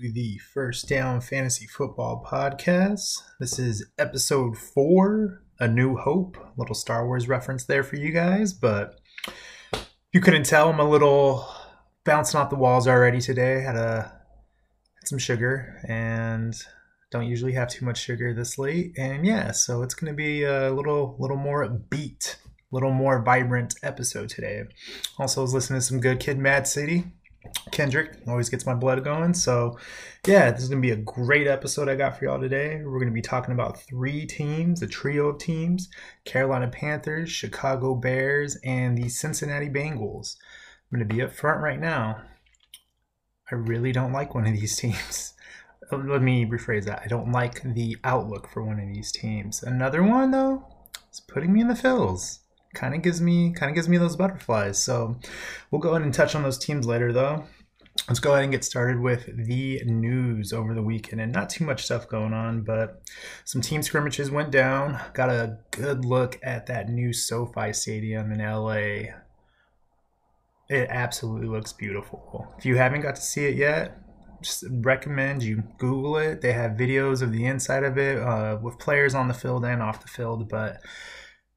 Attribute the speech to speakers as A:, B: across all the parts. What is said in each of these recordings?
A: to the First Down Fantasy Football Podcast. This is episode four, A New Hope. A little Star Wars reference there for you guys, but you couldn't tell I'm a little bouncing off the walls already today. Had a had some sugar and don't usually have too much sugar this late. And yeah, so it's gonna be a little little more beat, a little more vibrant episode today. Also was listening to some good kid Mad City. Kendrick always gets my blood going. So, yeah, this is going to be a great episode I got for y'all today. We're going to be talking about three teams, a trio of teams Carolina Panthers, Chicago Bears, and the Cincinnati Bengals. I'm going to be up front right now. I really don't like one of these teams. Let me rephrase that. I don't like the outlook for one of these teams. Another one, though, is putting me in the fills kind of gives me kind of gives me those butterflies. So we'll go ahead and touch on those teams later, though. Let's go ahead and get started with the news over the weekend, and not too much stuff going on, but some team scrimmages went down. Got a good look at that new SoFi Stadium in LA. It absolutely looks beautiful. If you haven't got to see it yet, just recommend you Google it. They have videos of the inside of it uh, with players on the field and off the field, but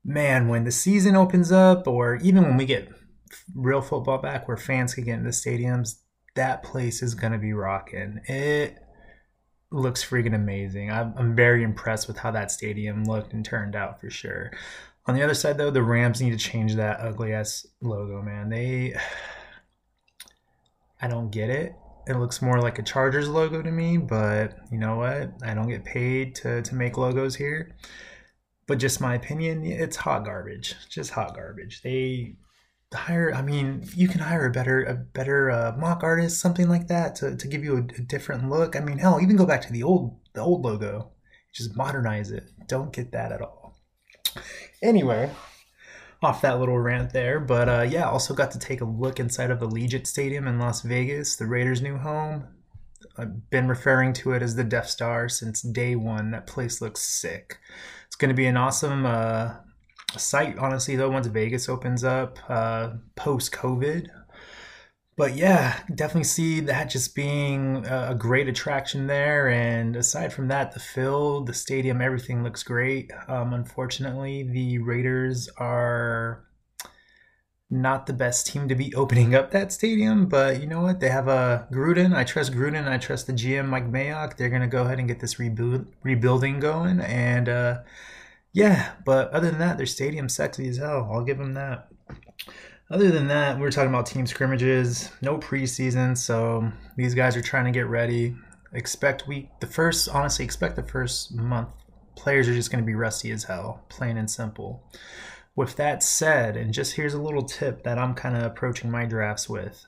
A: man, when the season opens up, or even when we get real football back where fans can get in the stadiums, that place is going to be rocking. It looks freaking amazing. I'm, I'm very impressed with how that stadium looked and turned out for sure. On the other side, though, the Rams need to change that ugly ass logo, man. They. I don't get it. It looks more like a Chargers logo to me, but you know what? I don't get paid to, to make logos here but just my opinion, it's hot garbage. Just hot garbage. They hire. I mean, you can hire a better a better uh, mock artist, something like that, to, to give you a, a, different look. I mean, hell, even go back to the old the old logo. Just modernize it. Don't get that at all. Anyway, off that little rant there, but uh, yeah, also got to take a look inside of the Allegiant Stadium in Las Vegas, the Raiders' new home. I've been referring to it as the Death Star since day one. That place looks sick. Going to be an awesome uh, site, honestly, though, once Vegas opens up uh, post COVID. But yeah, definitely see that just being a great attraction there. And aside from that, the field, the stadium, everything looks great. Um, unfortunately, the Raiders are not the best team to be opening up that stadium, but you know what? They have a Gruden. I trust Gruden. I trust the GM Mike Mayock. They're gonna go ahead and get this rebuild rebuilding going, and uh, yeah. But other than that, their stadium's sexy as hell. I'll give them that. Other than that, we we're talking about team scrimmages. No preseason, so these guys are trying to get ready. Expect week the first. Honestly, expect the first month. Players are just to be rusty as hell, plain and simple. With that said, and just here's a little tip that I'm kind of approaching my drafts with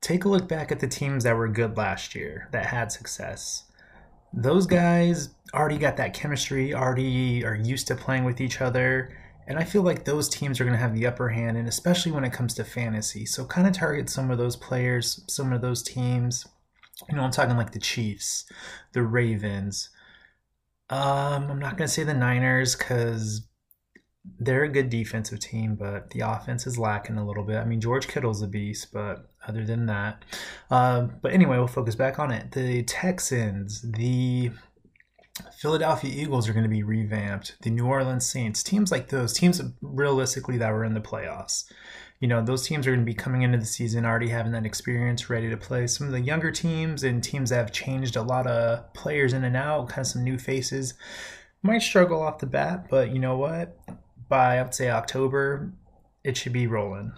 A: take a look back at the teams that were good last year, that had success. Those guys already got that chemistry, already are used to playing with each other. And I feel like those teams are going to have the upper hand, and especially when it comes to fantasy. So, kind of target some of those players, some of those teams. You know, I'm talking like the Chiefs, the Ravens. Um, I'm not going to say the Niners because they're a good defensive team, but the offense is lacking a little bit. I mean, George Kittle's a beast, but other than that, uh, but anyway, we'll focus back on it. The Texans, the Philadelphia Eagles are going to be revamped. The New Orleans Saints, teams like those, teams realistically that were in the playoffs. You know, those teams are going to be coming into the season already having that experience, ready to play. Some of the younger teams and teams that have changed a lot of players in and out, kind of some new faces, might struggle off the bat, but you know what? By I would say October, it should be rolling.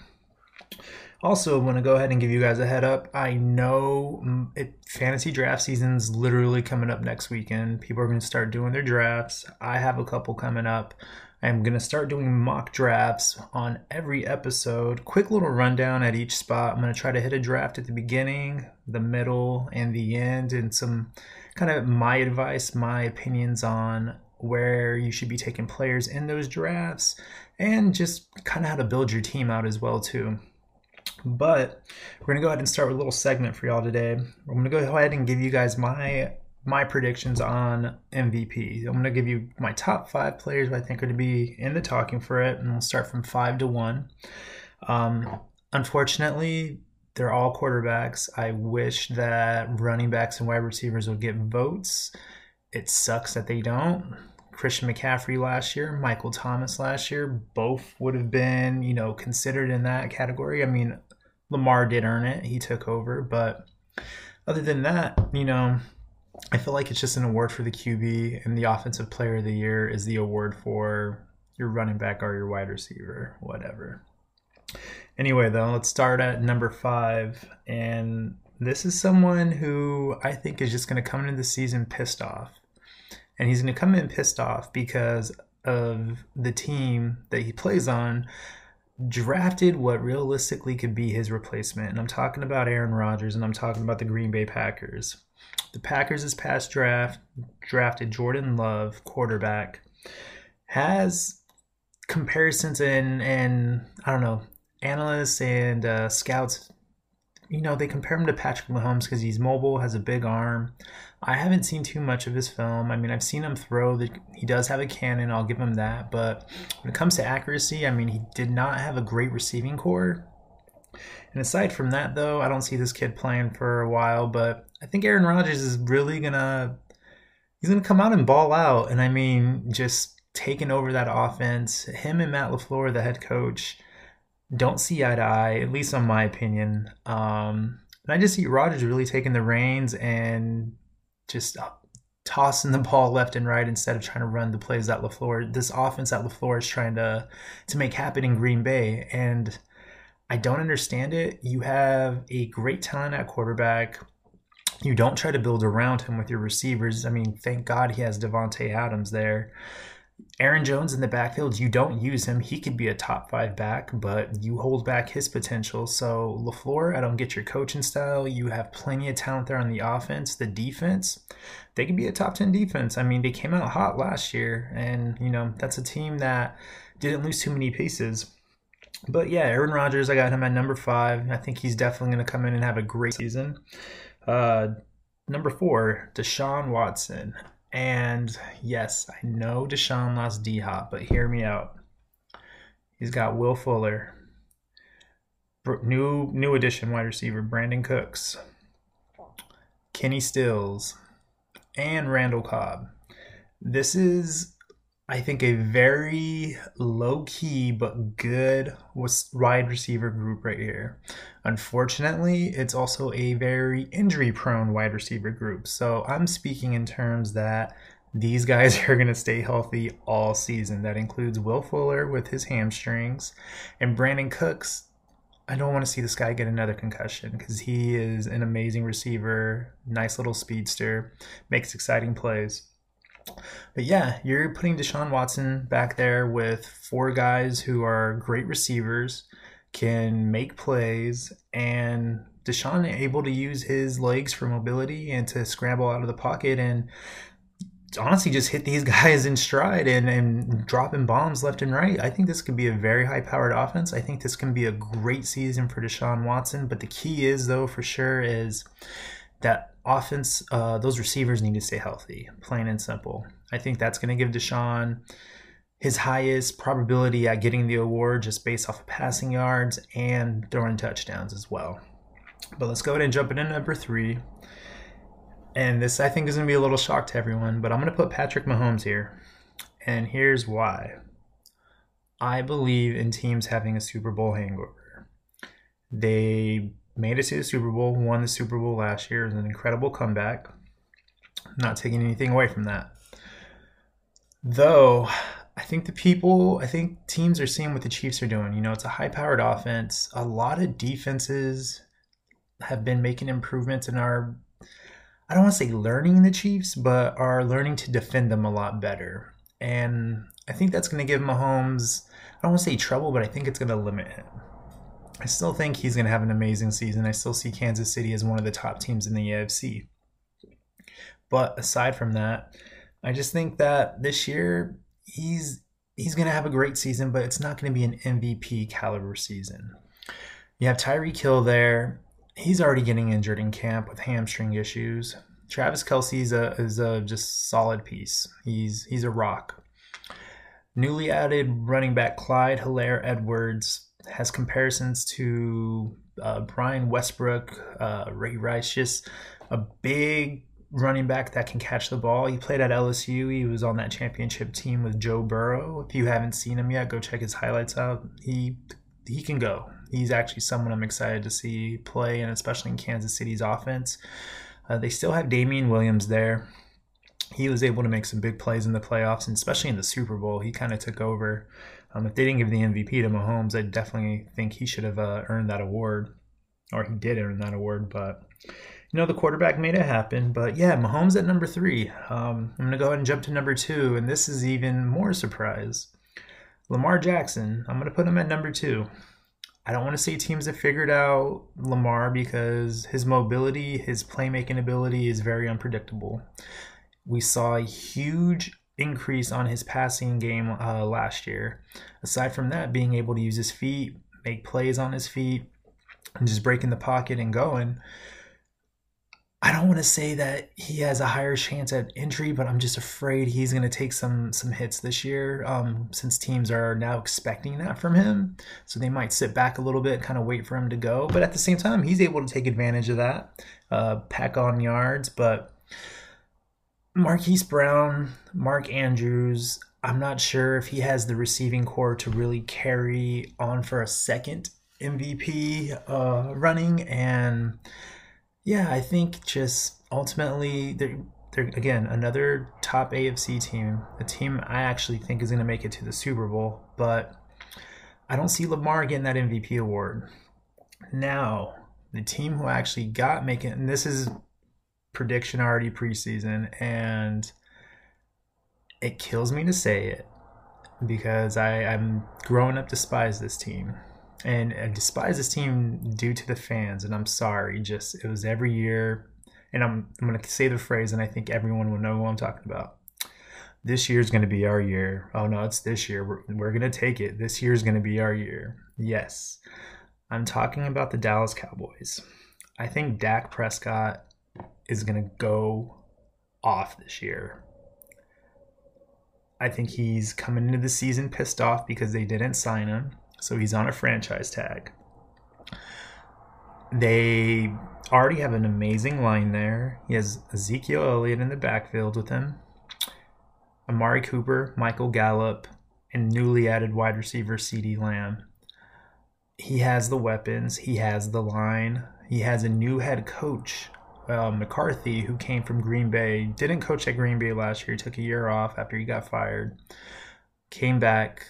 A: Also, I want to go ahead and give you guys a head up. I know mm, it, fantasy draft season's literally coming up next weekend. People are going to start doing their drafts. I have a couple coming up. I'm going to start doing mock drafts on every episode. Quick little rundown at each spot. I'm going to try to hit a draft at the beginning, the middle, and the end, and some kind of my advice, my opinions on where you should be taking players in those drafts and just kind of how to build your team out as well too. But we're gonna go ahead and start with a little segment for y'all today. I'm gonna go ahead and give you guys my my predictions on MVP. I'm gonna give you my top five players I think are gonna be in the talking for it, and we'll start from five to one. Um, unfortunately, they're all quarterbacks. I wish that running backs and wide receivers would get votes. It sucks that they don't. Christian McCaffrey last year, Michael Thomas last year, both would have been, you know, considered in that category. I mean, Lamar did earn it. He took over, but other than that, you know, I feel like it's just an award for the QB and the offensive player of the year is the award for your running back or your wide receiver, whatever. Anyway, though, let's start at number five. And this is someone who I think is just going to come into the season pissed off. And he's going to come in pissed off because of the team that he plays on drafted what realistically could be his replacement. And I'm talking about Aaron Rodgers and I'm talking about the Green Bay Packers. The Packers this past draft drafted Jordan Love, quarterback, has comparisons and and I don't know analysts and uh, scouts. You know they compare him to Patrick Mahomes because he's mobile, has a big arm. I haven't seen too much of his film. I mean, I've seen him throw. The, he does have a cannon. I'll give him that. But when it comes to accuracy, I mean, he did not have a great receiving corps. And aside from that, though, I don't see this kid playing for a while. But I think Aaron Rodgers is really gonna he's gonna come out and ball out. And I mean, just taking over that offense. Him and Matt LaFleur, the head coach, don't see eye to eye, at least on my opinion. Um, and I just see Rodgers really taking the reins and just uh, tossing the ball left and right instead of trying to run the plays that LaFleur, this offense that LaFleur is trying to to make happen in Green Bay. And I don't understand it. You have a great talent at quarterback. You don't try to build around him with your receivers. I mean, thank God he has Davante Adams there. Aaron Jones in the backfield, you don't use him. He could be a top five back, but you hold back his potential. So LaFleur, I don't get your coaching style. You have plenty of talent there on the offense. The defense, they could be a top 10 defense. I mean, they came out hot last year, and you know, that's a team that didn't lose too many pieces. But yeah, Aaron Rodgers, I got him at number five. I think he's definitely going to come in and have a great season. Uh, number four, Deshaun Watson. And yes, I know Deshaun lost D Hop, but hear me out. He's got Will Fuller, new new addition wide receiver Brandin Cooks, Kenny Stills, and Randall Cobb. This is I think a very low key but good wide receiver group right here. Unfortunately, it's also a very injury prone wide receiver group. So I'm speaking in terms that these guys are going to stay healthy all season. That includes Will Fuller with his hamstrings and Brandin Cooks. I don't want to see this guy get another concussion because he is an amazing receiver, nice little speedster, makes exciting plays. But yeah, you're putting Deshaun Watson back there with four guys who are great receivers, can make plays, and Deshaun able to use his legs for mobility and to scramble out of the pocket and honestly just hit these guys in stride and, and dropping bombs left and right. I think this could be a very high powered offense. I think this can be a great season for Deshaun Watson. But the key is, though, for sure, is that offense, uh, those receivers need to stay healthy, plain and simple. I think that's going to give Deshaun his highest probability at getting the award just based off of passing yards and throwing touchdowns as well. But let's go ahead and jump into number three. And this, I think, is going to be a little shock to everyone, but I'm going to put Patrick Mahomes here. And here's why I believe in teams having a Super Bowl hangover. They made it to the Super Bowl, won the Super Bowl last year. It was an incredible comeback. I'm not taking anything away from that. Though, I think the people, I think teams are seeing what the Chiefs are doing. You know, it's a high powered offense. A lot of defenses have been making improvements in our, I don't want to say learning the Chiefs, but are learning to defend them a lot better. And I think that's going to give Mahomes, I don't want to say trouble, but I think it's going to limit him. I still think he's going to have an amazing season. I still see Kansas City as one of the top teams in the AFC. But aside from that, I just think that this year he's he's going to have a great season, but it's not going to be an MVP caliber season. You have Tyreek Hill there. He's already getting injured in camp with hamstring issues. Travis Kelce is a, is a just solid piece. He's he's a rock. Newly added running back Clyde Helaire Edwards has comparisons to uh, Brian Westbrook, uh, Ray Rice, just a big running back that can catch the ball. He played at LSU. He was on that championship team with Joe Burrow. If you haven't seen him yet, go check his highlights out. He he can go. He's actually someone I'm excited to see play, and especially in Kansas City's offense. Uh, they still have Damien Williams there. He was able to make some big plays in the playoffs, and especially in the Super Bowl, he kind of took over. Um, if they didn't give the MVP to Mahomes, I definitely think he should have uh, earned that award, or he did earn that award. But you know, the quarterback made it happen. But yeah, Mahomes at number three. Um, I'm gonna go ahead and jump to number two, and this is even more surprise. Lamar Jackson. I'm gonna put him at number two. I don't want to say teams have figured out Lamar because his mobility, his playmaking ability is very unpredictable. We saw a huge increase on his passing game uh, last year. Aside from that, being able to use his feet, make plays on his feet, and just breaking the pocket and going. I don't want to say that he has a higher chance at entry, but I'm just afraid he's going to take some some hits this year, um, since teams are now expecting that from him. So they might sit back a little bit, kind of wait for him to go. But at the same time, he's able to take advantage of that, uh, pack on yards. But Marquise Brown, Mark Andrews, I'm not sure if he has the receiving corps to really carry on for a second MVP uh, running and yeah, I think just ultimately they're they're again another top AFC team, a team I actually think is going to make it to the Super Bowl, but I don't see Lamar getting that MVP award. Now, the team who actually got making and this is prediction already preseason and it kills me to say it because I, I'm growing up despise this team and I despise this team due to the fans. And I'm sorry, just it was every year. And I'm I'm gonna say the phrase, and I think everyone will know who I'm talking about. This year is going to be our year. Oh no, it's this year. We're, we're to take it. This year is going to be our year. Yes. I'm talking about the Dallas Cowboys. I think Dak Prescott is going to go off this year. I think he's coming into the season pissed off because they didn't sign him. So he's on a franchise tag. They already have an amazing line there. He has Ezekiel Elliott in the backfield with him, Amari Cooper, Michael Gallup, and newly added wide receiver CeeDee Lamb. He has the weapons, he has the line, he has a new head coach, uh, McCarthy, who came from Green Bay. Didn't coach at Green Bay last year, took a year off after he got fired. Came back,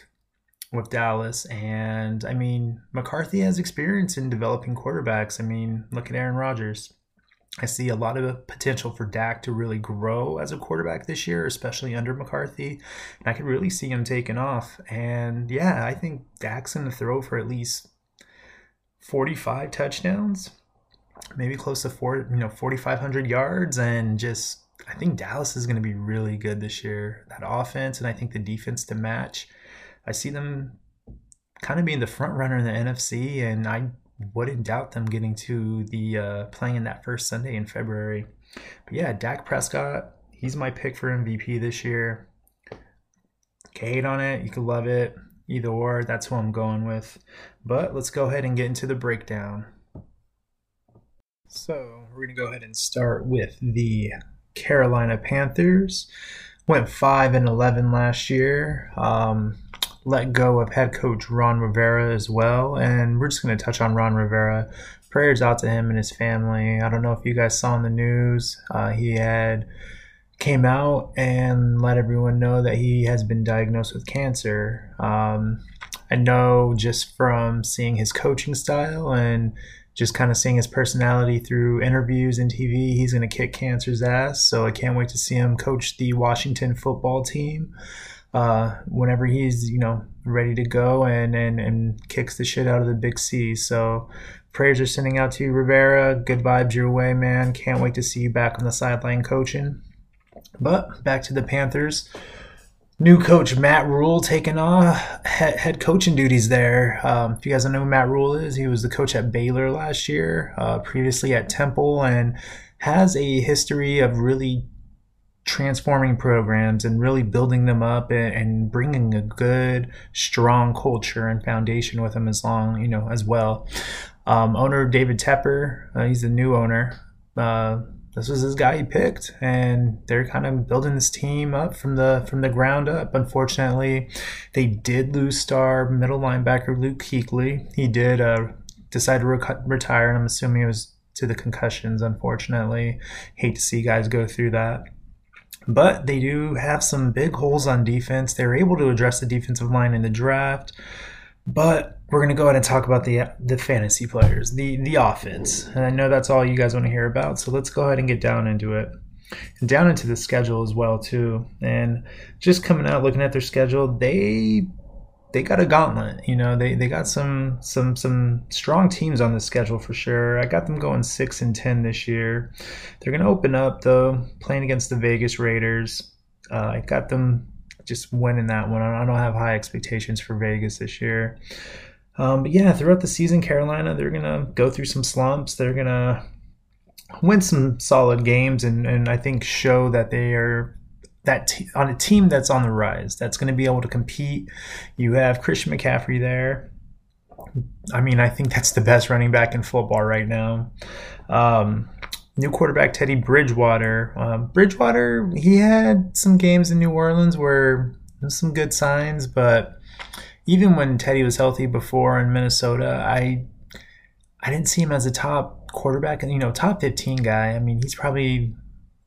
A: with Dallas. And I mean, McCarthy has experience in developing quarterbacks. I mean, look at Aaron Rodgers. I see a lot of potential for Dak to really grow as a quarterback this year, especially under McCarthy. And I could really see him taking off. And yeah, I think Dak's going to throw for at least 45 touchdowns, maybe close to four, you know, 4,500 yards. And just, I think Dallas is going to be really good this year. That offense and I think the defense to match. I see them kind of being the front runner in the NFC, and I wouldn't doubt them getting to the uh, playing in that first Sunday in February. But yeah, Dak Prescott, he's my pick for MVP this year. hate on it, you could love it, either or. That's who I'm going with. But let's go ahead and get into the breakdown. So we're gonna go ahead and start with the Carolina Panthers. Went five and eleven last year. Um, let go of head coach Ron Rivera as well. And we're just going to touch on Ron Rivera. Prayers out to him and his family. I don't know if you guys saw in the news, uh, he had came out and let everyone know that he has been diagnosed with cancer. Um, I know just from seeing his coaching style and just kind of seeing his personality through interviews and TV, he's going to kick cancer's ass. So I can't wait to see him coach the Washington football team uh, whenever he's you know ready to go and, and and kicks the shit out of the big C. So prayers are sending out to you, Rivera. Good vibes your way, man. Can't wait to see you back on the sideline coaching. But back to the Panthers. New coach Matt Rhule taking on head coaching duties there. Um, if you guys don't know who Matt Rhule is, he was the coach at Baylor last year, uh, previously at Temple, and has a history of really transforming programs and really building them up and, and, bringing a good strong culture and foundation with them as long you know as well Um, owner David Tepper, uh, he's the new owner. Uh, this was his guy he picked, and they're kind of building this team up from the from the ground up. Unfortunately, they did lose star middle linebacker Luke Kuechly. He did uh, decide to re- retire, and I'm assuming it was to the concussions. Unfortunately, hate to see guys go through that. But they do have some big holes on defense. They were able to address the defensive line in the draft. But we're going to go ahead and talk about the the fantasy players, the the offense. And I know that's all you guys want to hear about. So let's go ahead and get down into it. And down into the schedule as well too. And just coming out looking at their schedule, they they got a gauntlet. You know, they, they got some some some strong teams on the schedule for sure. I got them going six and ten this year. They're gonna open up though, playing against the Vegas Raiders. Uh, I got them just winning that one. I don't have high expectations for Vegas this year. Um, but yeah, throughout the season, Carolina they're gonna go through some slumps. They're gonna win some solid games and, and I think show that they are that t- on a team that's on the rise, that's going to be able to compete. You have Christian McCaffrey there. I mean, I think that's the best running back in football right now. Um, new quarterback Teddy Bridgewater. Um, Bridgewater, he had some games in New Orleans where some good signs, but even when Teddy was healthy before in Minnesota, I I didn't see him as a top quarterback, and you know, top 15 guy. I mean, he's probably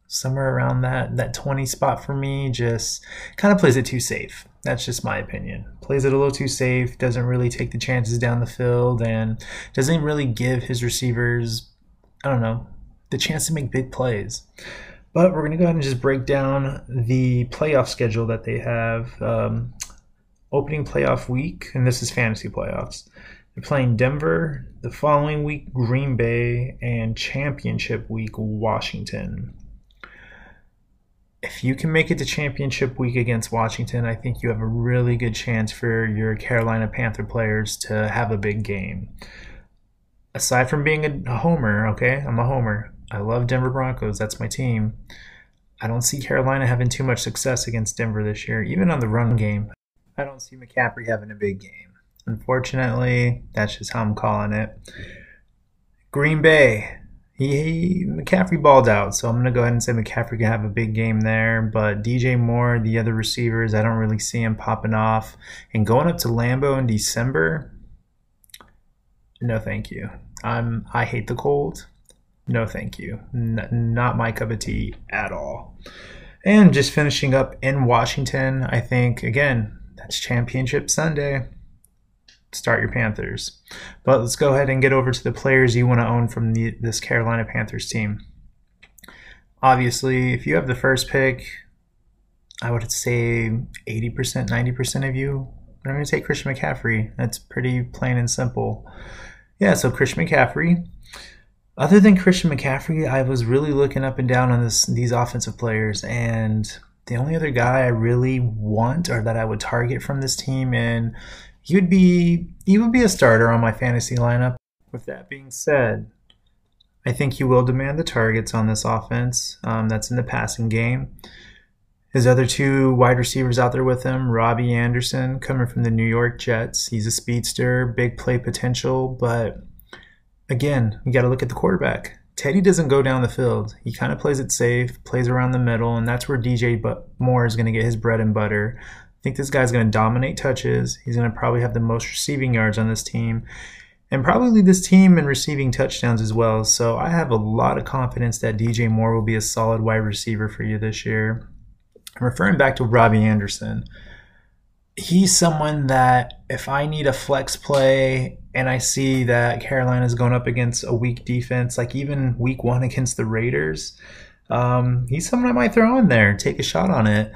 A: somewhere around that that 20 spot for me just kind of plays it too safe that's just my opinion plays it a little too safe doesn't really take the chances down the field and doesn't really give his receivers i don't know the chance to make big plays but we're going to go ahead and just break down the playoff schedule that they have um, opening playoff week and this is fantasy playoffs they're playing denver the following week green bay and championship week washington if you can make it to championship week against Washington, I think you have a really good chance for your Carolina Panther players to have a big game. Aside from being a homer, okay, I'm a homer. I love Denver Broncos. That's my team. I don't see Carolina having too much success against Denver this year, even on the run game. I don't see McCaffrey having a big game. Unfortunately, that's just how I'm calling it. Green Bay, he, he McCaffrey balled out, so I'm gonna go ahead and say McCaffrey can have a big game there. But DJ Moore, the other receivers, I don't really see him popping off. And going up to Lambeau in December, no, thank you. I'm I hate the cold. No, thank you. N- not my cup of tea at all. And just finishing up in Washington, I think again that's Championship Sunday start your Panthers. But let's go ahead and get over to the players you want to own from the, this Carolina Panthers team. Obviously, if you have the first pick, I would say 80%, 90% of you are going to take Christian McCaffrey. That's pretty plain and simple. Yeah, so Christian McCaffrey. Other than Christian McCaffrey, I was really looking up and down on this these offensive players, and the only other guy I really want or that I would target from this team, and he would be he would be a starter on my fantasy lineup. With that being said, I think he will demand the targets on this offense. Um, that's in the passing game. His other two wide receivers out there with him, Robbie Anderson, coming from the New York Jets. He's a speedster, big play potential, but again, we got to look at the quarterback. Teddy doesn't go down the field. He kind of plays it safe, plays around the middle, and that's where DJ Moore is going to get his bread and butter I think this guy's going to dominate touches. He's going to probably have the most receiving yards on this team and probably this team in receiving touchdowns as well. So I have a lot of confidence that DJ Moore will be a solid wide receiver for you this year. I'm referring back to Robbie Anderson, he's someone that if I need a flex play and I see that Carolina's going up against a weak defense, like even week one against the Raiders, um, he's someone I might throw in there, take a shot on it.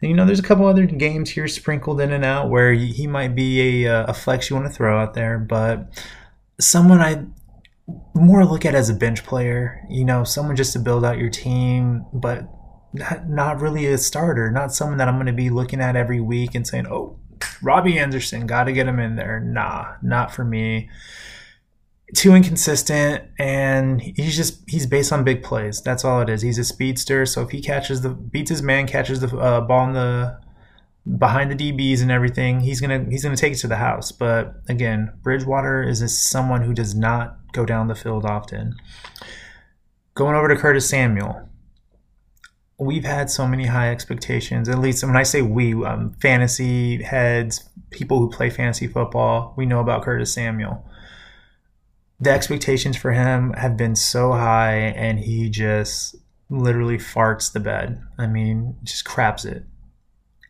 A: And, you know, there's a couple other games here sprinkled in and out where he might be a, uh, a flex you want to throw out there, but someone I more look at as a bench player, you know, someone just to build out your team, but not, not really a starter, not someone that I'm going to be looking at every week and saying, oh, Robbie Anderson, got to get him in there. Nah, not for me too inconsistent and he's just he's based on big plays that's all it is he's a speedster so if he catches the beats his man catches the uh, ball in the behind the DBs and everything, he's gonna he's gonna take it to the house. But again, Bridgewater is someone who does not go down the field often. Going over to Curtis Samuel, we've had so many high expectations. At least when I say we, um, fantasy heads, people who play fantasy football, we know about Curtis Samuel. The expectations for him have been so high, and he just literally farts the bed. I mean, just craps it.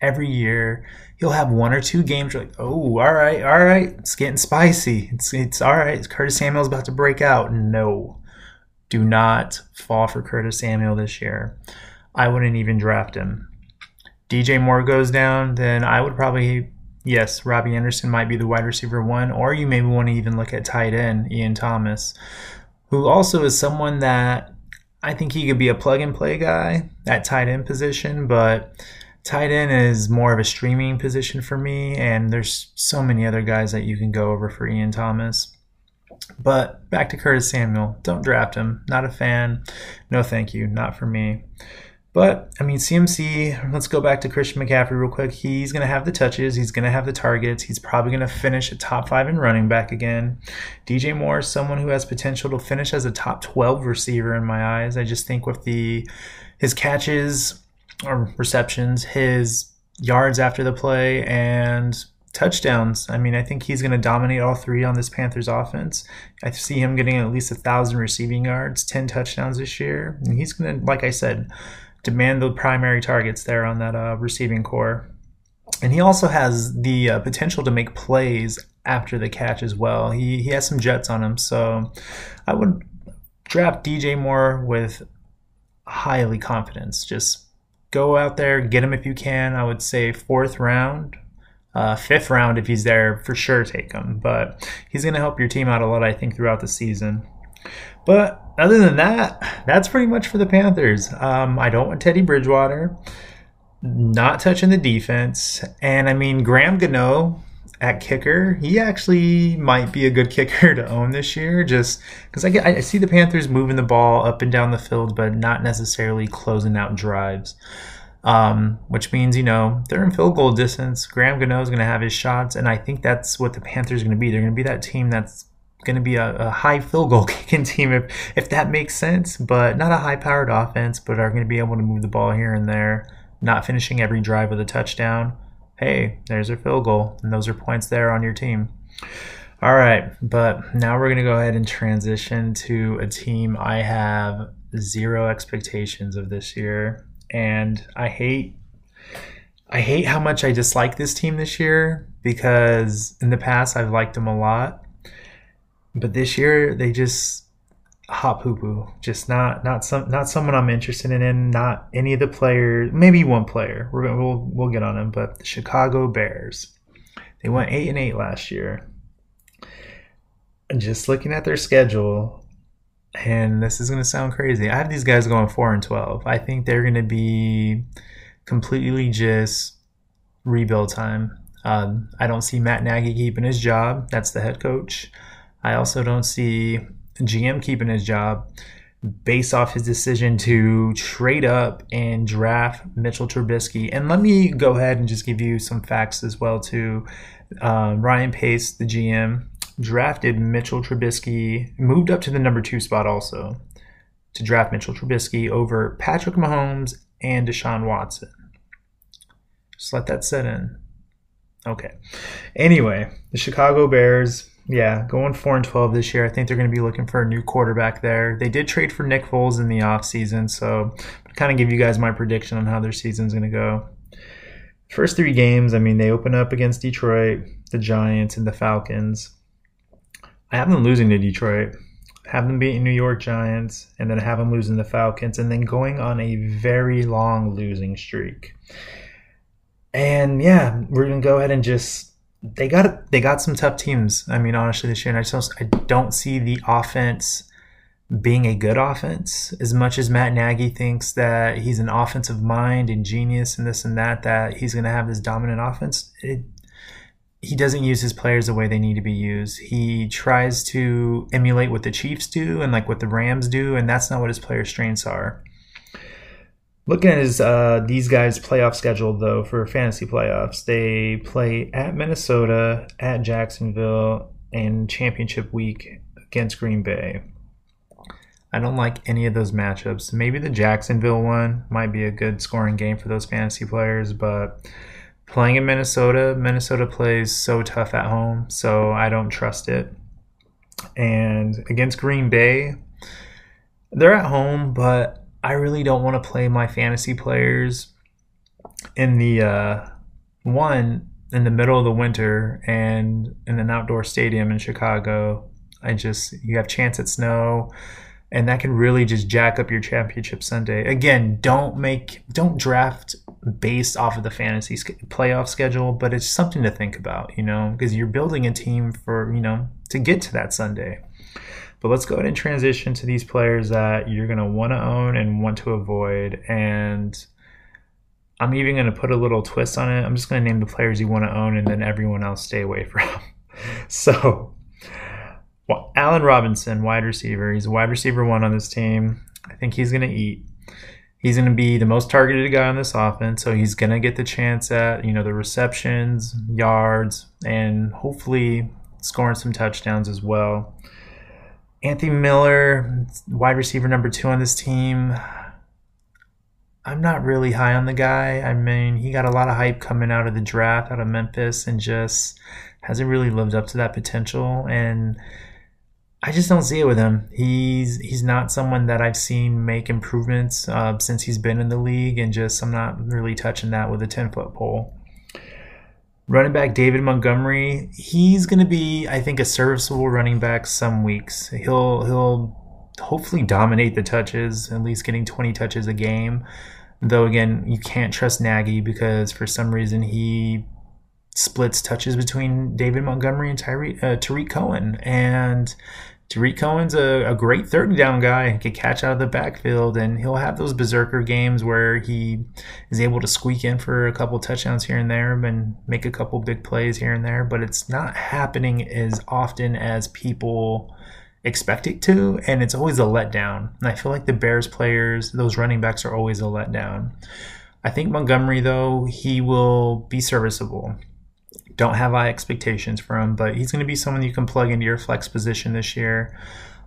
A: Every year, he'll have one or two games. Like, oh, all right, all right, it's getting spicy. It's it's all right. Curtis Samuel's about to break out. No, do not fall for Curtis Samuel this year. I wouldn't even draft him. DJ Moore goes down, then I would probably yes, Robbie Anderson might be the wide receiver one, or you maybe want to even look at tight end Ian Thomas, who also is someone that I think he could be a plug and play guy at tight end position, but tight end is more of a streaming position for me, and there's so many other guys that you can go over for Ian Thomas. But back to Curtis Samuel. Don't draft him. Not a fan. No, thank you. Not for me. But I mean, CMC. Let's go back to Christian McCaffrey real quick. He's going to have the touches. He's going to have the targets. He's probably going to finish a top five in running back again. DJ Moore is someone who has potential to finish as a top twelve receiver in my eyes. I just think with the his catches or receptions, his yards after the play, and touchdowns. I mean, I think he's going to dominate all three on this Panthers offense. I see him getting at least a thousand receiving yards, ten touchdowns this year, and he's going to, like I said demand the primary targets there on that uh, receiving corps. And he also has the uh, potential to make plays after the catch as well. He, he has some jets on him. So I would draft DJ Moore with highly confidence. Just go out there, get him if you can. I would say fourth round. Uh, fifth round, if he's there, for sure take him. But he's going to help your team out a lot, I think, throughout the season. But other than that, that's pretty much for the Panthers. Um, I don't want Teddy Bridgewater. Not touching the defense. And I mean, Graham Gano at kicker, he actually might be a good kicker to own this year just because I, I see the Panthers moving the ball up and down the field, but not necessarily closing out drives. Um, which means, you know, they're in field goal distance. Graham Gano is going to have his shots, and I think that's what the Panthers are going to be. They're going to be that team that's going to be a, a, high field goal kicking team if, if that makes sense, but not a high powered offense, but are going to be able to move the ball here and there, not finishing every drive with a touchdown. Hey, there's a field goal, and those are points there on your team. All right, but now we're going to go ahead and transition to a team I have zero expectations of this year, and I hate I hate how much I dislike this team this year because in the past I've liked them a lot but this year they just hot poo poo. Just not not some not someone I'm interested in. Not any of the players. Maybe one player. We're we'll we'll get on him. But the Chicago Bears. They went eight and eight last year. And just looking at their schedule, and this is gonna sound crazy. I have these guys going four and twelve. I think they're gonna be completely just rebuild time. Um, I don't see Matt Nagy keeping his job. That's the head coach. I also don't see GM keeping his job based off his decision to trade up and draft Mitchell Trubisky. And let me go ahead and just give you some facts as well too. Um, Ryan Pace, the GM, drafted Mitchell Trubisky, moved up to the number two spot also to draft Mitchell Trubisky over Patrick Mahomes and Deshaun Watson. Just let that set in. Okay. Anyway, the Chicago Bears yeah, going four and twelve this year. I think they're going to be looking for a new quarterback there. They did trade for Nick Foles in the offseason, so kind of give you guys my prediction on how their season's going to go. First three games, I mean, they open up against Detroit, the Giants, and the Falcons. I have them losing to Detroit, have them beating New York Giants, and then have them losing the Falcons, and then going on a very long losing streak. And yeah, we're gonna go ahead and just they got they got some tough teams. I mean, honestly, this year, and I just I don't see the offense being a good offense as much as Matt Nagy thinks that he's an offensive mind and genius and this and that that he's going to have this dominant offense. It, he doesn't use his players the way they need to be used. He tries to emulate what the Chiefs do and like what the Rams do, and that's not what his player strengths are. Looking at his uh, these guys' playoff schedule though for fantasy playoffs, they play at Minnesota, at Jacksonville, and championship week against Green Bay. I don't like any of those matchups. Maybe the Jacksonville one might be a good scoring game for those fantasy players, but playing in Minnesota, Minnesota plays so tough at home, so I don't trust it. And against Green Bay, they're at home, but I really don't want to play my fantasy players in the uh, one in the middle of the winter and in an outdoor stadium in Chicago. I just you have chance at snow and that can really just jack up your championship Sunday. Again, don't make don't draft based off of the fantasy playoff schedule, but it's something to think about, you know, because you're building a team for, you know, to get to that Sunday. But let's go ahead and transition to these players that you're going to want to own and want to avoid. And I'm even going to put a little twist on it. I'm just going to name the players you want to own and then everyone else stay away from. so, well, Allen Robinson, wide receiver. He's a wide receiver one on this team. I think he's going to eat. He's going to be the most targeted guy on this offense, so he's going to get the chance at, you know, the receptions, yards, and hopefully scoring some touchdowns as well. Anthony Miller, wide receiver number two on this team. I'm not really high on the guy. I mean, he got a lot of hype coming out of the draft out of Memphis and just hasn't really lived up to that potential. And I just don't see it with him. He's he's not someone that I've seen make improvements uh, since he's been in the league, and just I'm not really touching that with a 10 foot pole. Running back David Montgomery, he's going to be, I think, a serviceable running back some weeks. He'll he'll hopefully dominate the touches, at least getting 20 touches a game. Though again, you can't trust Nagy because for some reason he splits touches between David Montgomery and Tyree, uh, Tarik Cohen, and Tarik Cohen's a, a great third down guy. He can catch out of the backfield, and he'll have those berserker games where he is able to squeak in for a couple touchdowns here and there and make a couple big plays here and there. But it's not happening as often as people expect it to, and it's always a letdown. And I feel like the Bears players, those running backs, are always a letdown. I think Montgomery, though, he will be serviceable. Don't have high expectations for him, but he's going to be someone you can plug into your flex position this year.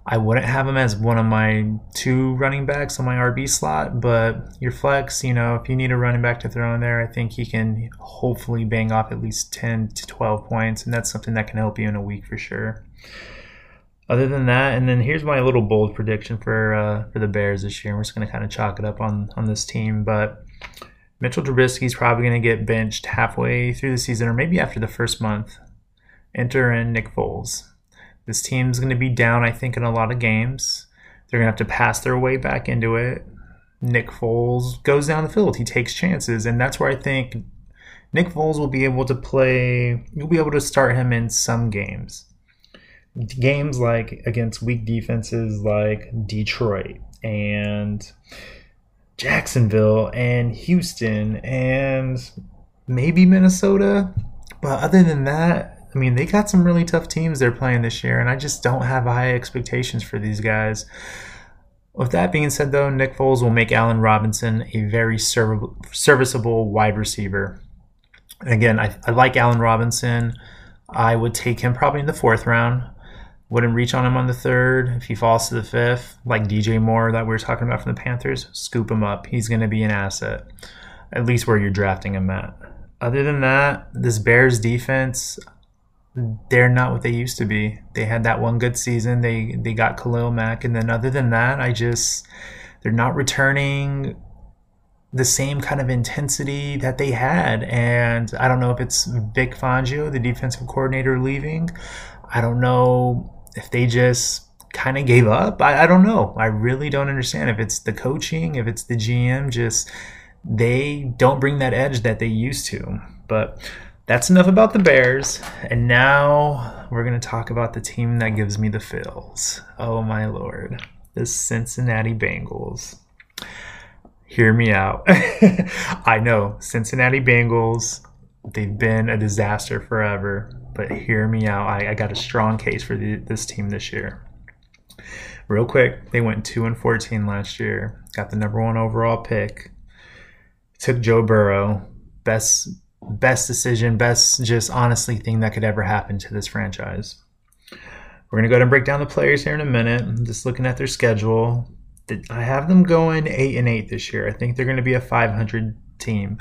A: I wouldn't have him as one of my two running backs on my RB slot, but your flex, you know, if you need a running back to throw in there, I think he can hopefully bang off at least 10 to 12 points, and that's something that can help you in a week for sure. Other than that, and then here's my little bold prediction for uh, for the Bears this year. We're just going to kind of chalk it up on on this team, but Mitchell Trubisky's probably going to get benched halfway through the season or maybe after the first month. Enter in Nick Foles. This team's going to be down, I think, in a lot of games. They're going to have to pass their way back into it. Nick Foles goes down the field. He takes chances. And that's where I think Nick Foles will be able to play. You'll be able to start him in some games. Games like against weak defenses like Detroit and Jacksonville and Houston and maybe Minnesota. But other than that, I mean, they got some really tough teams they're playing this year, and I just don't have high expectations for these guys. With that being said, though, Nick Foles will make Allen Robinson a very serviceable wide receiver. And again, I, I like Allen Robinson. I would take him probably in the fourth round. Wouldn't reach on him on the third. If he falls to the fifth, like DJ Moore that we were talking about from the Panthers, scoop him up. He's going to be an asset, at least where you're drafting him at. Other than that, this Bears defense, they're not what they used to be. They had that one good season. They they got Khalil Mack, and then other than that, I just they're not returning the same kind of intensity that they had. And I don't know if it's Vic Fangio, the defensive coordinator, leaving. I don't know if they just kind of gave up. I, I don't know. I really don't understand if it's the coaching, if it's the GM, just they don't bring that edge that they used to. But that's enough about the Bears. And now we're going to talk about the team that gives me the fills. Oh my lord. The Cincinnati Bengals. Hear me out. I know, Cincinnati Bengals, they've been a disaster forever but hear me out. I, I got a strong case for the, this team this year. Real quick, they went two and fourteen last year. Got the number one overall pick. took Joe Burrow. Best best decision, best just honestly thing that could ever happen to this franchise. We're gonna go ahead and break down the players here in a minute. I'm just looking at their schedule. I have them going eight and eight this year. I think they're going to be a 500 team.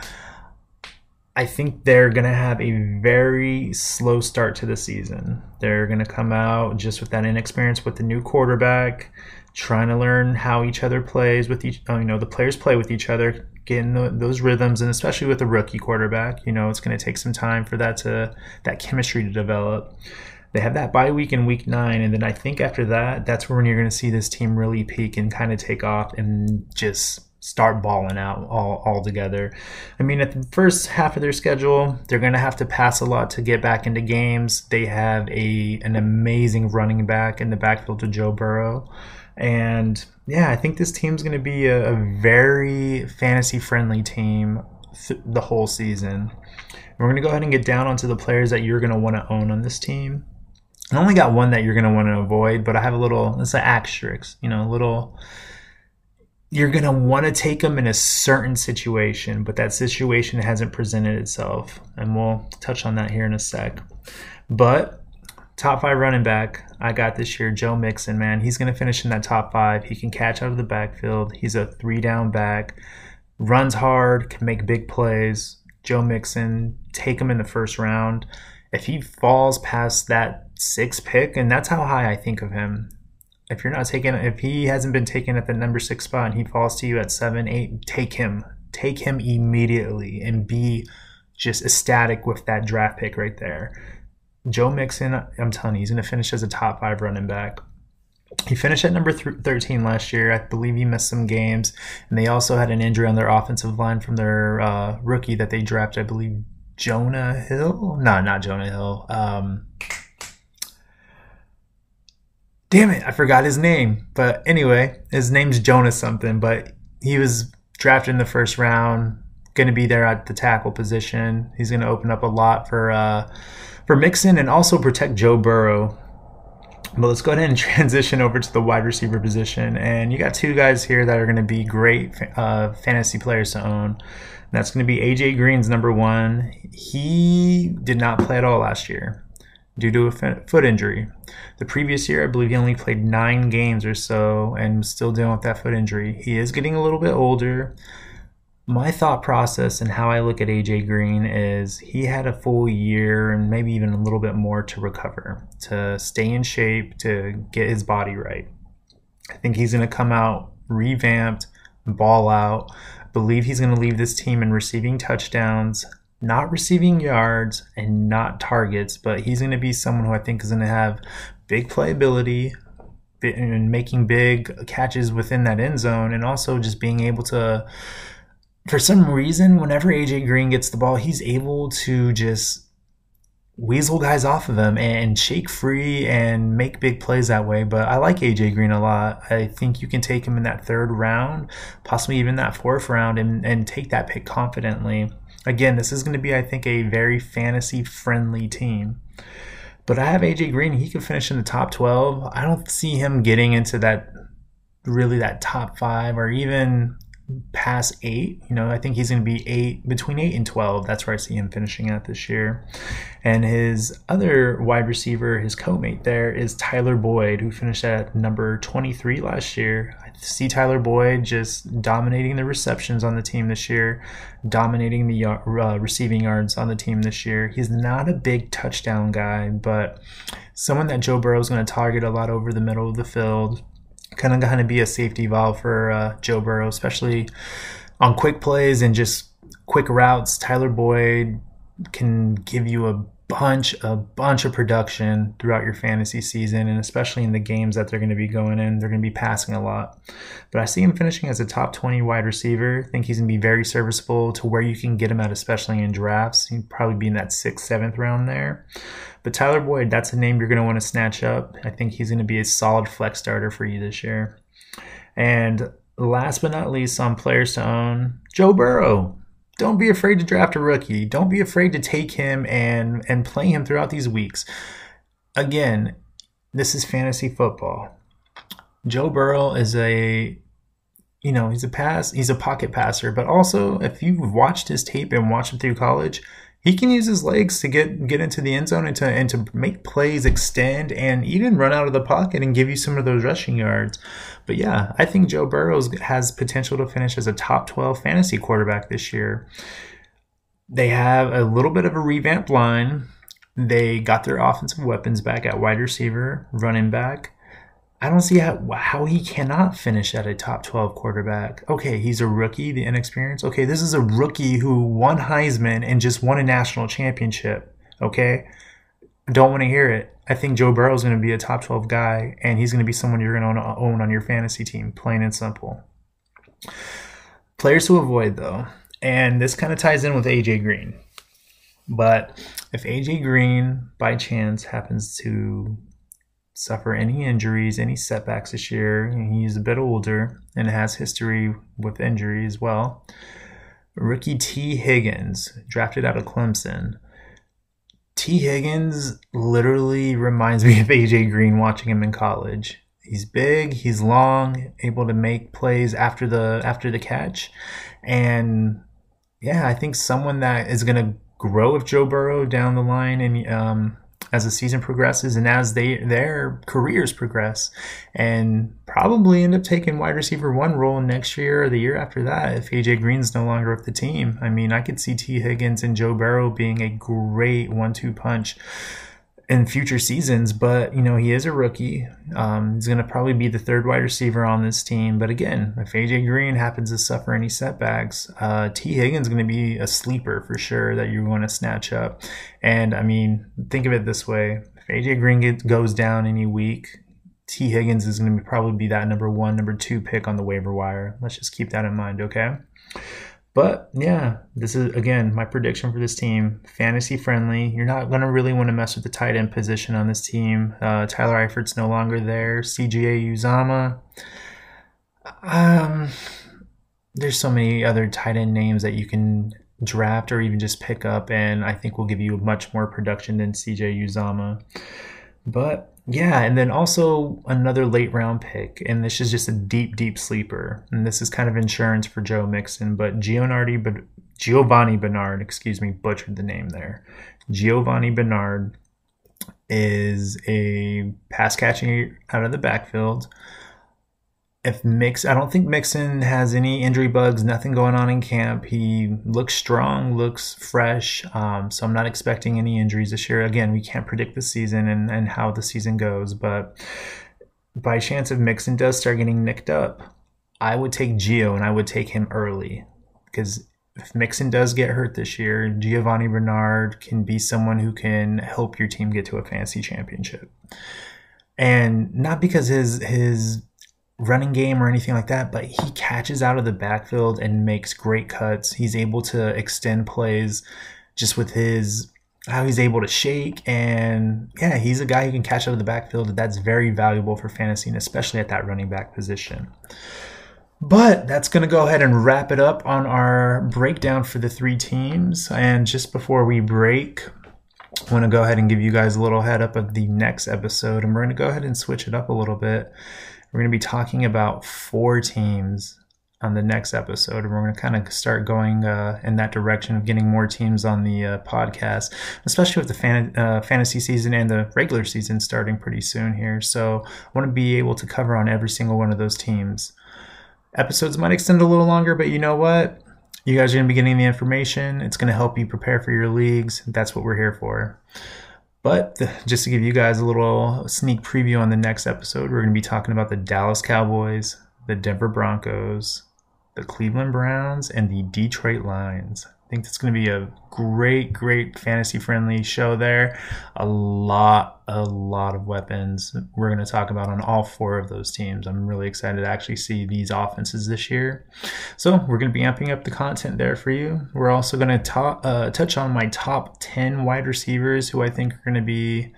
A: I think they're going to have a very slow start to the season. They're going to come out just with that inexperience with the new quarterback, trying to learn how each other plays with each, uh, you know, the players play with each other, getting the, those rhythms, and especially with a rookie quarterback, you know, it's going to take some time for that to that chemistry to develop. They have that bye week in week nine, and then I think after that, that's when you're going to see this team really peak and kind of take off and just start balling out all, all together. I mean, at the first half of their schedule, they're going to have to pass a lot to get back into games. They have a an amazing running back in the backfield to Joe Burrow. And yeah, I think this team's going to be a, a very fantasy friendly team th- the whole season. We're going to go ahead and get down onto the players that you're going to want to own on this team. I only got one that you're going to want to avoid, but I have a little, it's an asterisk, you know, a little, you're going to want to take them in a certain situation, but that situation hasn't presented itself. And we'll touch on that here in a sec. But top five running back I got this year, Joe Mixon, man. He's going to finish in that top five. He can catch out of the backfield. He's a three down back, runs hard, can make big plays. Joe Mixon, take him in the first round. If he falls past that six pick, and that's how high I think of him. If you're not taking, if he hasn't been taken at the number six spot and he falls to you at seven, eight, take him, take him immediately, and be just ecstatic with that draft pick right there. Joe Mixon, I'm telling you, he's going to finish as a top five running back. He finished at number th- 13 last year. I believe he missed some games. And they also had an injury on their offensive line from their uh, rookie that they drafted, I believe, Jonah Hill? No, not Jonah Hill. Um, damn it, I forgot his name. But anyway, his name's Jonas something, but he was drafted in the first round, going to be there at the tackle position. He's going to open up a lot for uh, for Mixon and also protect Joe Burrow. But let's go ahead and transition over to the wide receiver position. And you got two guys here that are going to be great uh, fantasy players to own. That's going to be AJ Green's number one. He did not play at all last year due to a foot injury. The previous year, I believe he only played nine games or so and was still dealing with that foot injury. He is getting a little bit older. My thought process and how I look at AJ Green is he had a full year and maybe even a little bit more to recover, to stay in shape, to get his body right. I think he's going to come out revamped, ball out. believe he's going to leave this team in receiving touchdowns, not receiving yards and not targets, but he's going to be someone who I think is going to have big playability and making big catches within that end zone and also just being able to for some reason whenever AJ Green gets the ball, he's able to just weasel guys off of him and shake free and make big plays that way. But I like AJ Green a lot. I think you can take him in that third round, possibly even that fourth round, and, and take that pick confidently. Again, this is going to be, I think, a very fantasy friendly team. But I have AJ Green. He could finish in the top 12. I don't see him getting into that really that top five or even past eight. You know, I think he's going to be eight between eight and twelve. That's where I see him finishing at this year. And his other wide receiver, his co-mate there, is Tyler Boyd, who finished at number twenty-three last year. I see Tyler Boyd just dominating the receptions on the team this year, dominating the uh, receiving yards on the team this year. He's not a big touchdown guy, but someone that Joe Burrow is going to target a lot over the middle of the field kind of going to be a safety valve for uh, Joe Burrow, especially on quick plays and just quick routes. Tyler Boyd can give you a bunch a bunch of production throughout your fantasy season and especially in the games that they're going to be going in they're going to be passing a lot but i see him finishing as a top 20 wide receiver I think he's going to be very serviceable to where you can get him at especially in drafts he'd probably be in that sixth seventh round there but Tyler Boyd, that's a name you're going to want to snatch up. I think he's going to be a solid flex starter for you this year. And last but not least, on players to own, Joe Burrow. Don't be afraid to draft a rookie. Don't be afraid to take him and and play him throughout these weeks. Again, this is fantasy football. Joe Burrow is a you know, he's a pass, he's a pocket passer, but also if you've watched his tape and watched him through college, he can use his legs to get get into the end zone and to and to make plays extend and even run out of the pocket and give you some of those rushing yards. But yeah, I think Joe Burrows has potential to finish as a top 12 fantasy quarterback this year. They have a little bit of a revamped line. They got their offensive weapons back at wide receiver, running back. I don't see how, how he cannot finish at a top 12 quarterback. Okay, he's a rookie, the inexperience. Okay, this is a rookie who won Heisman and just won a national championship. Okay, don't want to hear it. I think Joe Burrow is going to be a top 12 guy, and he's going to be someone you're going to own on your fantasy team, plain and simple. Players to avoid, though, and this kind of ties in with AJ Green. But if AJ Green by chance happens to suffer any injuries, any setbacks this year. He's a bit older and has history with injury as well. Rookie Tee Higgins, drafted out of Clemson. Tee Higgins literally reminds me of AJ Green watching him in college. He's big, he's long, able to make plays after the after the catch. And yeah, I think someone that is going to grow with Joe Burrow down the line and um, as the season progresses and as they their careers progress and probably end up taking wide receiver one role next year or the year after that if AJ Green's no longer with the team. I mean, I could see Tee Higgins and Joe Burrow being a great one-two punch in future seasons, but you know he is a rookie. Um, he's going to probably be the third wide receiver on this team. But again, if AJ Green happens to suffer any setbacks, uh, Tee Higgins is going to be a sleeper for sure that you're going to snatch up. And I mean, think of it this way: if AJ Green goes down any week, Tee Higgins is going to probably be that number one, number two pick on the waiver wire. Let's just keep that in mind, okay? But yeah, this is again my prediction for this team. Fantasy friendly. You're not gonna really want to mess with the tight end position on this team. Uh, Tyler Eifert's no longer there. CJ Uzomah. Um, there's so many other tight end names that you can draft or even just pick up, and I think will give you much more production than CJ Uzomah. But yeah, and then also another late round pick, and this is just a deep, deep sleeper. And this is kind of insurance for Joe Mixon, but Giovani, Giovani Bernard, excuse me, butchered the name there. Giovani Bernard is a pass catching out of the backfield if Mix, I don't think Mixon has any injury bugs, nothing going on in camp. He looks strong, looks fresh. Um, so I'm not expecting any injuries this year. Again, we can't predict the season and, and how the season goes, but by chance if Mixon does start getting nicked up, I would take Gio and I would take him early because if Mixon does get hurt this year, Giovani Bernard can be someone who can help your team get to a fantasy championship. And not because his his running game or anything like that, but he catches out of the backfield and makes great cuts. He's able to extend plays just with his how he's able to shake and yeah, he's a guy who can catch out of the backfield. That's very valuable for fantasy and especially at that running back position. But that's going to go ahead and wrap it up on our breakdown for the three teams. And just before we break, I want to go ahead and give you guys a little head up of the next episode. And we're going to go ahead and switch it up a little bit we're going to be talking about four teams on the next episode, and we're going to kind of start going uh, in that direction of getting more teams on the uh, podcast, especially with the fan- uh, fantasy season and the regular season starting pretty soon here. So I want to be able to cover on every single one of those teams. Episodes might extend a little longer, but you know what? You guys are going to be getting the information. It's going to help you prepare for your leagues. That's what we're here for. But just to give you guys a little sneak preview on the next episode, we're going to be talking about the Dallas Cowboys, the Denver Broncos, the Cleveland Browns, and the Detroit Lions. I think it's going to be a great, great fantasy friendly show there. A lot, a lot of weapons we're going to talk about on all four of those teams. I'm really excited to actually see these offenses this year. So we're going to be amping up the content there for you. We're also going to ta- uh, touch on my top 10 wide receivers who I think are going to be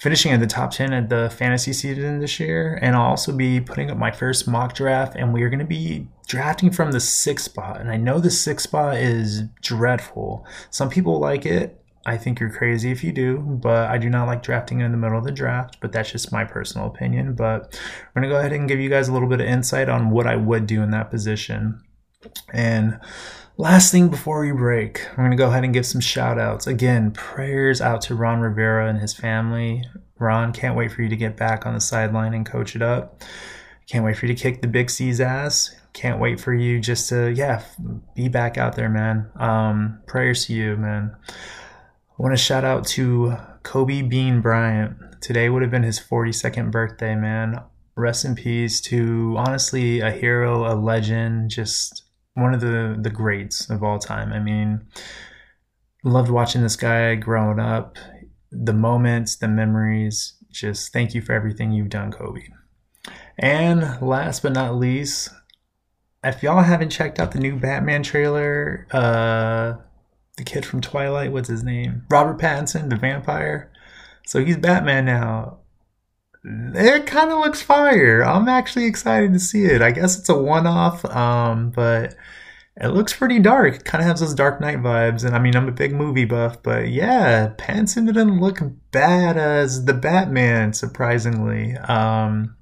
A: finishing at the top 10 at the fantasy season this year. And I'll also be putting up my first mock draft, and we are going to be drafting from the sixth spot. And I know the sixth spot is dreadful. Some people like it. I think you're crazy if you do, but I do not like drafting in the middle of the draft, but that's just my personal opinion. But we're going to go ahead and give you guys a little bit of insight on what I would do in that position. And last thing before we break, I'm going to go ahead and give some shout outs. Again, prayers out to Ron Rivera and his family. Ron, can't wait for you to get back on the sideline and coach it up. Can't wait for you to kick the Big C's ass. Can't wait for you just to, yeah, be back out there, man. Um, prayers to you, man. I want to shout out to Kobe Bean Bryant. Today would have been his 42nd birthday, man. Rest in peace to honestly a hero, a legend, just one of the the greats of all time. I mean, loved watching this guy growing up. The moments, the memories. Just thank you for everything you've done, Kobe. And last but not least, if y'all haven't checked out the new Batman trailer, uh, the kid from Twilight, what's his name? Robert Pattinson, the vampire. So he's Batman now. It kind of looks fire. I'm actually excited to see it. I guess it's a one-off, um, but it looks pretty dark. Kind of has those Dark Knight vibes. And I mean, I'm a big movie buff, but yeah, Pattinson didn't look bad as the Batman, surprisingly. Um,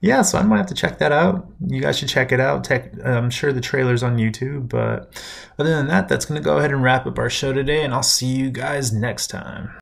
A: yeah, so I might have to check that out. You guys should check it out. Tech, I'm sure the trailer's on YouTube. But other than that, that's going to go ahead and wrap up our show today, and I'll see you guys next time.